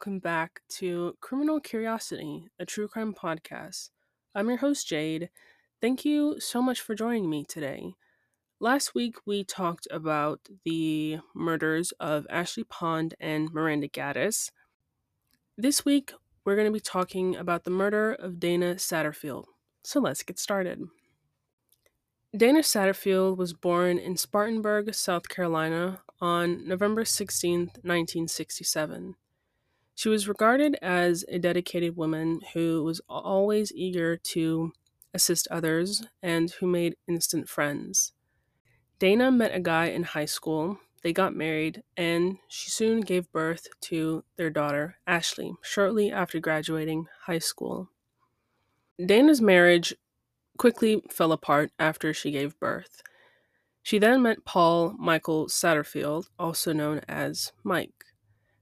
Welcome back to Criminal Curiosity, a true crime podcast. I'm your host, Jade. Thank you so much for joining me today. Last week, we talked about the murders of Ashley Pond and Miranda Gaddis. This week, we're going to be talking about the murder of Dana Satterfield. So let's get started. Dana Satterfield was born in Spartanburg, South Carolina on November 16, 1967. She was regarded as a dedicated woman who was always eager to assist others and who made instant friends. Dana met a guy in high school, they got married, and she soon gave birth to their daughter, Ashley, shortly after graduating high school. Dana's marriage quickly fell apart after she gave birth. She then met Paul Michael Satterfield, also known as Mike,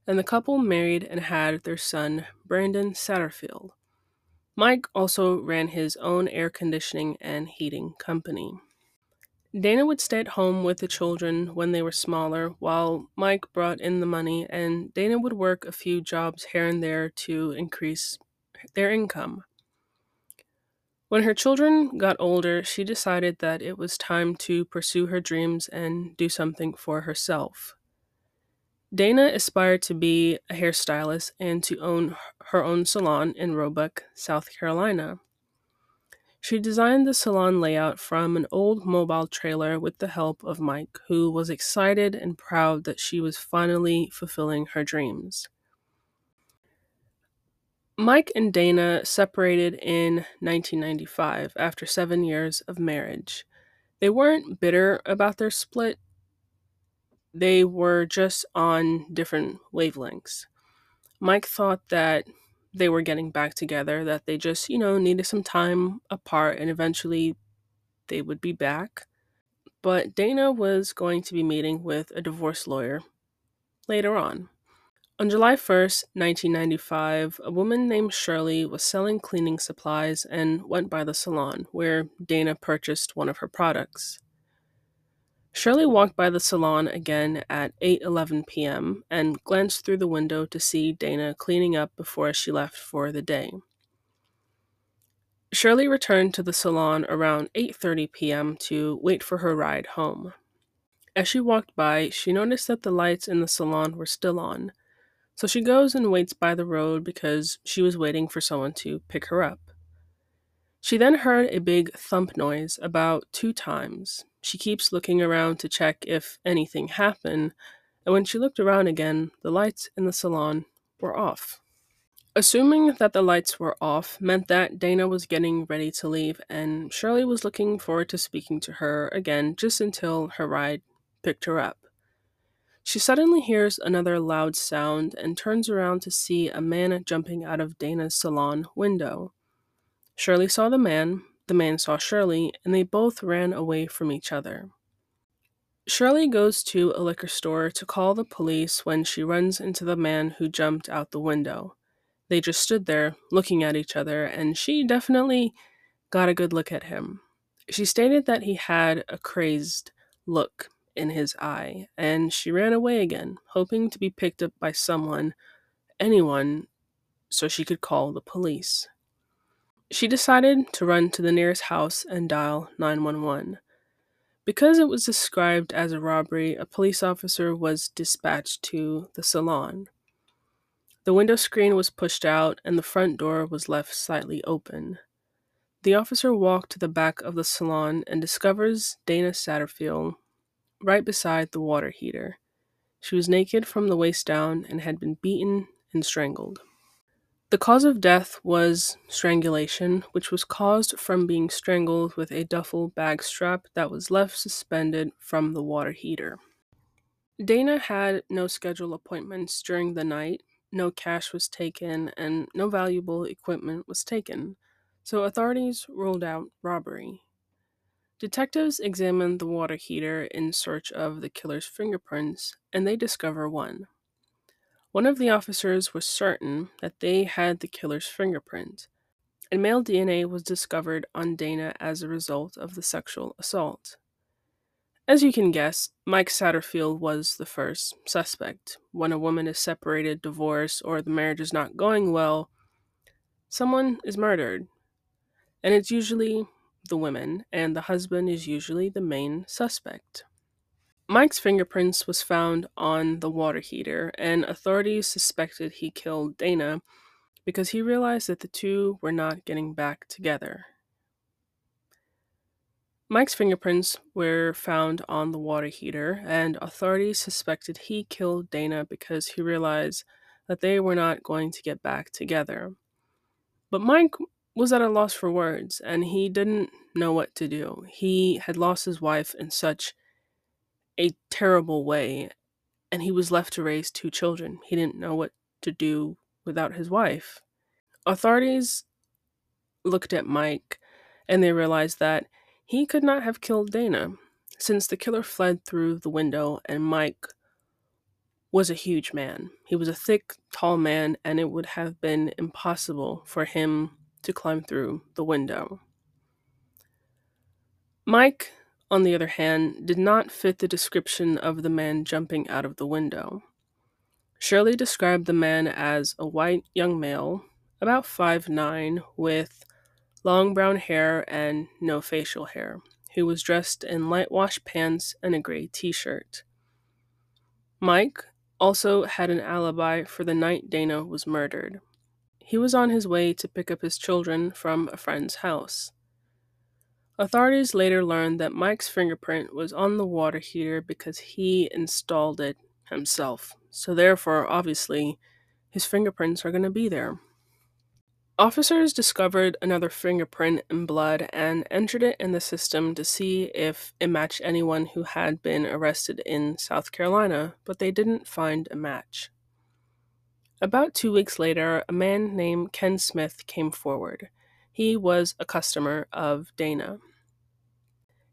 and the couple married and had their son, Brandon Satterfield. Mike also ran his own air conditioning and heating company. Dana would stay at home with the children when they were smaller, while Mike brought in the money, and Dana would work a few jobs here and there to increase their income. When her children got older, she decided that it was time to pursue her dreams and do something for herself. Dana aspired to be a hairstylist and to own her own salon in Roebuck, South Carolina. She designed the salon layout from an old mobile trailer with the help of Mike, who was excited and proud that she was finally fulfilling her dreams. Mike and Dana separated in 1995 after seven years of marriage. They weren't bitter about their split, they were just on different wavelengths. Mike thought that they were getting back together, that they just, you know, needed some time apart and eventually they would be back. But Dana was going to be meeting with a divorce lawyer later on. On July 1st, 1995, a woman named Shirley was selling cleaning supplies and went by the salon, where Dana purchased one of her products. Shirley walked by the salon again at 8:11 p.m. and glanced through the window to see Dana cleaning up before she left for the day. Shirley returned to the salon around 8:30 p.m. to wait for her ride home. As she walked by, she noticed that the lights in the salon were still on, so she goes and waits by the road because she was waiting for someone to pick her up. She then heard a big thump noise about two times. She keeps looking around to check if anything happened, and when she looked around again, the lights in the salon were off. Assuming that the lights were off meant that Dana was getting ready to leave, and Shirley was looking forward to speaking to her again just until her ride picked her up. She suddenly hears another loud sound and turns around to see a man jumping out of Dana's salon window. Shirley saw the man, the man saw Shirley, and they both ran away from each other. Shirley goes to a liquor store to call the police when she runs into the man who jumped out the window. They just stood there looking at each other, and she definitely got a good look at him. She stated that he had a crazed look in his eye, and she ran away again, hoping to be picked up by someone, anyone, so she could call the police. She decided to run to the nearest house and dial 911. Because it was described as a robbery, a police officer was dispatched to the salon. The window screen was pushed out and the front door was left slightly open. The officer walked to the back of the salon and discovers Dana Satterfield right beside the water heater. She was naked from the waist down and had been beaten and strangled. The cause of death was strangulation, which was caused from being strangled with a duffel bag strap that was left suspended from the water heater. Dana had no scheduled appointments during the night, no cash was taken, and no valuable equipment was taken, so authorities ruled out robbery. Detectives examine the water heater in search of the killer's fingerprints, and they discover one. One of the officers was certain that they had the killer's fingerprint, and male DNA was discovered on Dana as a result of the sexual assault. As you can guess, Mike Satterfield was the first suspect. When a woman is separated, divorced, or the marriage is not going well, someone is murdered. And it's usually the women, and the husband is usually the main suspect. Mike's fingerprints was found on the water heater, and authorities suspected he killed Dana because he realized that the two were not getting back together. Mike's fingerprints were found on the water heater, and authorities suspected he killed Dana because he realized that they were not going to get back together. But Mike was at a loss for words, and he didn't know what to do. He had lost his wife in such a terrible way, and he was left to raise two children. He didn't know what to do without his wife. Authorities looked at Mike and they realized that he could not have killed Dana, since the killer fled through the window and Mike was a huge man. He was a thick, tall man, and it would have been impossible for him to climb through the window. Mike, on the other hand, did not fit the description of the man jumping out of the window. Shirley described the man as a white young male, about five nine, with long brown hair and no facial hair, who was dressed in light wash pants and a gray t shirt. Mike also had an alibi for the night Dana was murdered. He was on his way to pick up his children from a friend's house. Authorities later learned that Mike's fingerprint was on the water heater because he installed it himself. So, therefore, obviously, his fingerprints are going to be there. Officers discovered another fingerprint in blood and entered it in the system to see if it matched anyone who had been arrested in South Carolina, but they didn't find a match. About two weeks later, a man named Ken Smith came forward. He was a customer of Dana.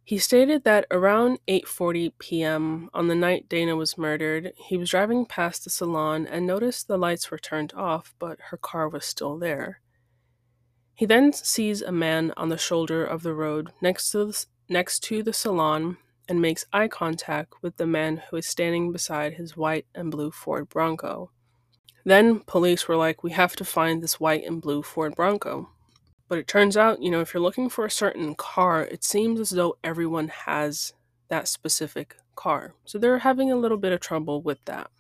He stated that around 8:40 p.m. on the night Dana was murdered, he was driving past the salon and noticed the lights were turned off, but her car was still there. He then sees a man on the shoulder of the road next to the, next to the salon and makes eye contact with the man who is standing beside his white and blue Ford Bronco. Then police were like, We have to find this white and blue Ford Bronco. But it turns out, you know, if you're looking for a certain car, it seems as though everyone has that specific car. So they're having a little bit of trouble with that.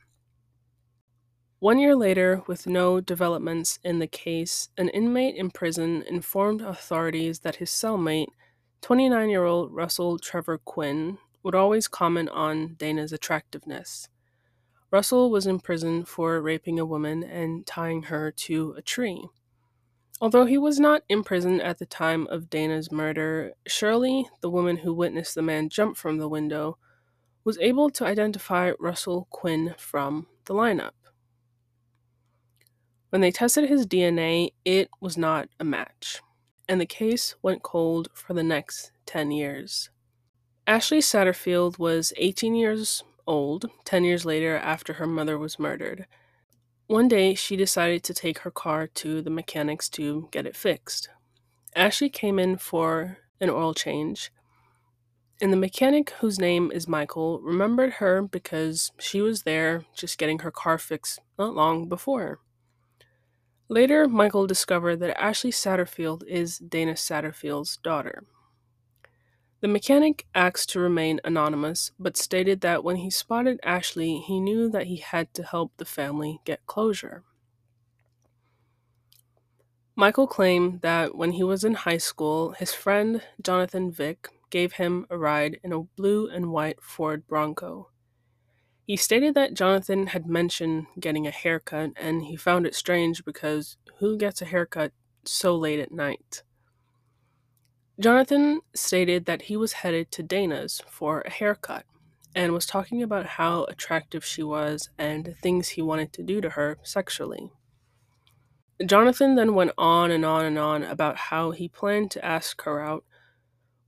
One year later, with no developments in the case, an inmate in prison informed authorities that his cellmate, 29 year old Russell Trevor Quinn, would always comment on Dana's attractiveness. Russell was in prison for raping a woman and tying her to a tree. Although he was not in prison at the time of Dana's murder, Shirley, the woman who witnessed the man jump from the window, was able to identify Russell Quinn from the lineup. When they tested his DNA, it was not a match, and the case went cold for the next 10 years. Ashley Satterfield was 18 years old 10 years later after her mother was murdered. One day, she decided to take her car to the mechanics to get it fixed. Ashley came in for an oil change, and the mechanic, whose name is Michael, remembered her because she was there just getting her car fixed not long before. Later, Michael discovered that Ashley Satterfield is Dana Satterfield's daughter. The mechanic asked to remain anonymous, but stated that when he spotted Ashley, he knew that he had to help the family get closure. Michael claimed that when he was in high school, his friend Jonathan Vick gave him a ride in a blue and white Ford Bronco. He stated that Jonathan had mentioned getting a haircut and he found it strange because who gets a haircut so late at night? Jonathan stated that he was headed to Dana's for a haircut and was talking about how attractive she was and things he wanted to do to her sexually. Jonathan then went on and on and on about how he planned to ask her out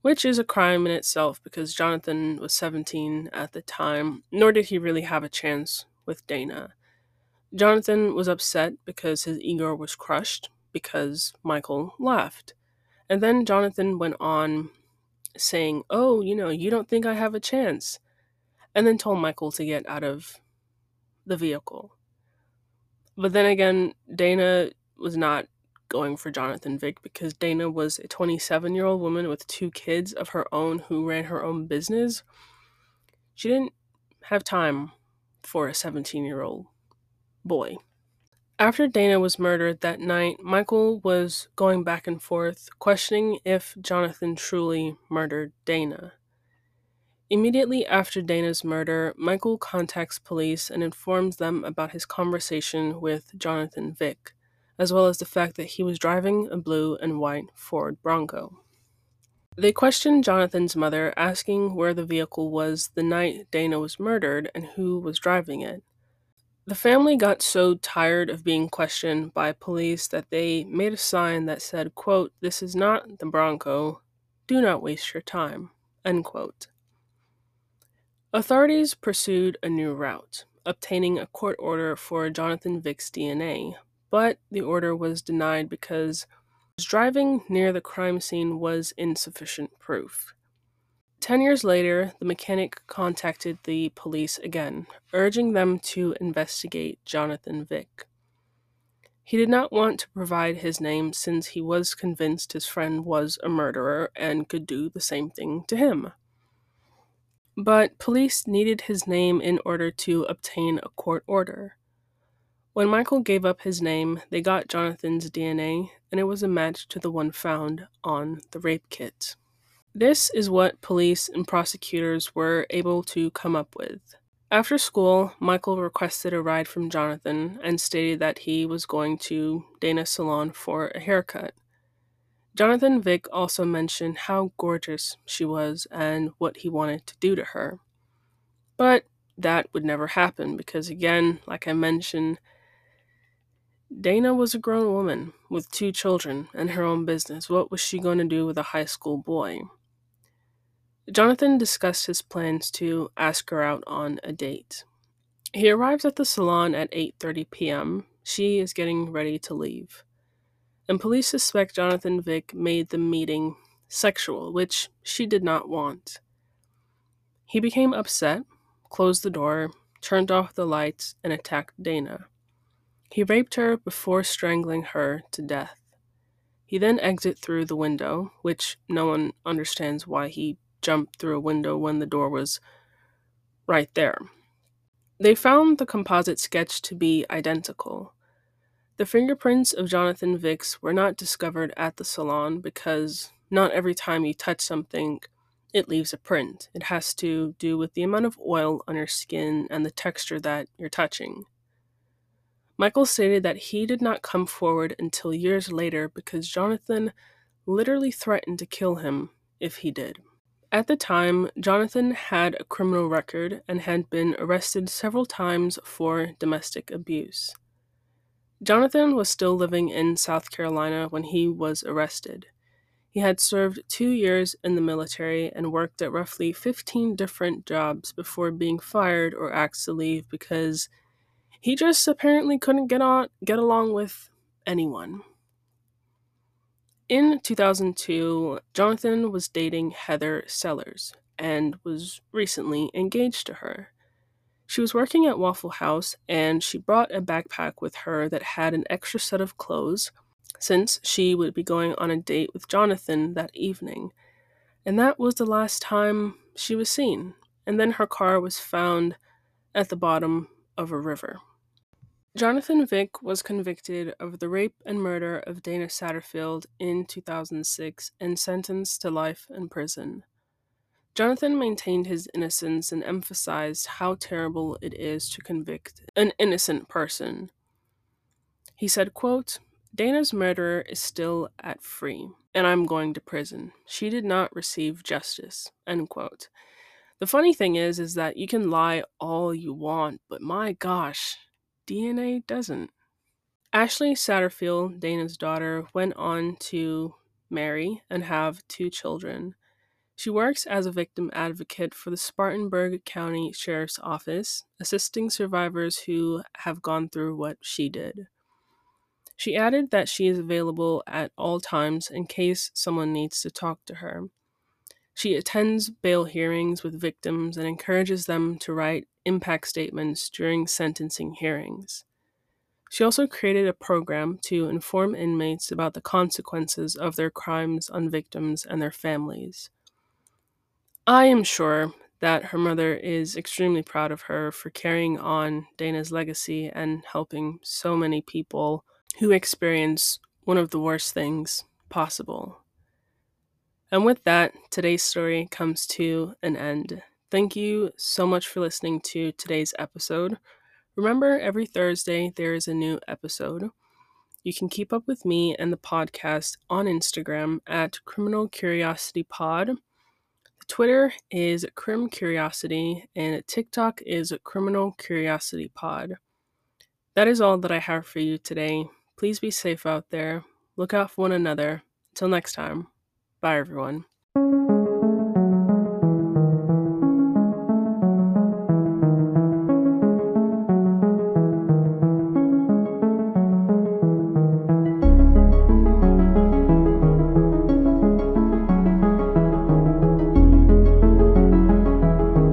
which is a crime in itself because Jonathan was 17 at the time, nor did he really have a chance with Dana. Jonathan was upset because his ego was crushed because Michael left. And then Jonathan went on saying, Oh, you know, you don't think I have a chance, and then told Michael to get out of the vehicle. But then again, Dana was not going for Jonathan Vick because Dana was a 27 year old woman with two kids of her own who ran her own business. She didn't have time for a 17 year old boy. After Dana was murdered that night, Michael was going back and forth, questioning if Jonathan truly murdered Dana. Immediately after Dana's murder, Michael contacts police and informs them about his conversation with Jonathan Vick, as well as the fact that he was driving a blue and white Ford Bronco. They questioned Jonathan's mother, asking where the vehicle was the night Dana was murdered and who was driving it. The family got so tired of being questioned by police that they made a sign that said, quote, This is not the Bronco. Do not waste your time. End quote. Authorities pursued a new route, obtaining a court order for Jonathan Vick's DNA, but the order was denied because driving near the crime scene was insufficient proof. Ten years later, the mechanic contacted the police again, urging them to investigate Jonathan Vick. He did not want to provide his name since he was convinced his friend was a murderer and could do the same thing to him. But police needed his name in order to obtain a court order. When Michael gave up his name, they got Jonathan's DNA, and it was a match to the one found on the rape kit. This is what police and prosecutors were able to come up with. After school, Michael requested a ride from Jonathan and stated that he was going to Dana's salon for a haircut. Jonathan Vick also mentioned how gorgeous she was and what he wanted to do to her. But that would never happen because, again, like I mentioned, Dana was a grown woman with two children and her own business. What was she going to do with a high school boy? Jonathan discussed his plans to ask her out on a date. He arrives at the salon at 8:30 p.m. She is getting ready to leave. And police suspect Jonathan Vick made the meeting sexual, which she did not want. He became upset, closed the door, turned off the lights, and attacked Dana. He raped her before strangling her to death. He then exit through the window, which no one understands why he jumped through a window when the door was right there. They found the composite sketch to be identical. The fingerprints of Jonathan Vicks were not discovered at the salon because not every time you touch something, it leaves a print. It has to do with the amount of oil on your skin and the texture that you're touching. Michael stated that he did not come forward until years later because Jonathan literally threatened to kill him if he did. At the time, Jonathan had a criminal record and had been arrested several times for domestic abuse. Jonathan was still living in South Carolina when he was arrested. He had served two years in the military and worked at roughly 15 different jobs before being fired or asked to leave because he just apparently couldn't get on get along with anyone. In 2002, Jonathan was dating Heather Sellers and was recently engaged to her. She was working at Waffle House and she brought a backpack with her that had an extra set of clothes since she would be going on a date with Jonathan that evening. And that was the last time she was seen. And then her car was found at the bottom of a river. Jonathan Vick was convicted of the rape and murder of Dana Satterfield in 2006 and sentenced to life in prison. Jonathan maintained his innocence and emphasized how terrible it is to convict an innocent person. He said, quote, Dana's murderer is still at free, and I'm going to prison. She did not receive justice. End quote. The funny thing is, is that you can lie all you want, but my gosh, DNA doesn't. Ashley Satterfield, Dana's daughter, went on to marry and have two children. She works as a victim advocate for the Spartanburg County Sheriff's Office, assisting survivors who have gone through what she did. She added that she is available at all times in case someone needs to talk to her. She attends bail hearings with victims and encourages them to write impact statements during sentencing hearings. She also created a program to inform inmates about the consequences of their crimes on victims and their families. I am sure that her mother is extremely proud of her for carrying on Dana's legacy and helping so many people who experience one of the worst things possible. And with that, today's story comes to an end. Thank you so much for listening to today's episode. Remember, every Thursday there is a new episode. You can keep up with me and the podcast on Instagram at Criminal Curiosity Pod. Twitter is Crim Curiosity, and TikTok is Criminal Curiosity Pod. That is all that I have for you today. Please be safe out there. Look out for one another. Until next time, bye everyone.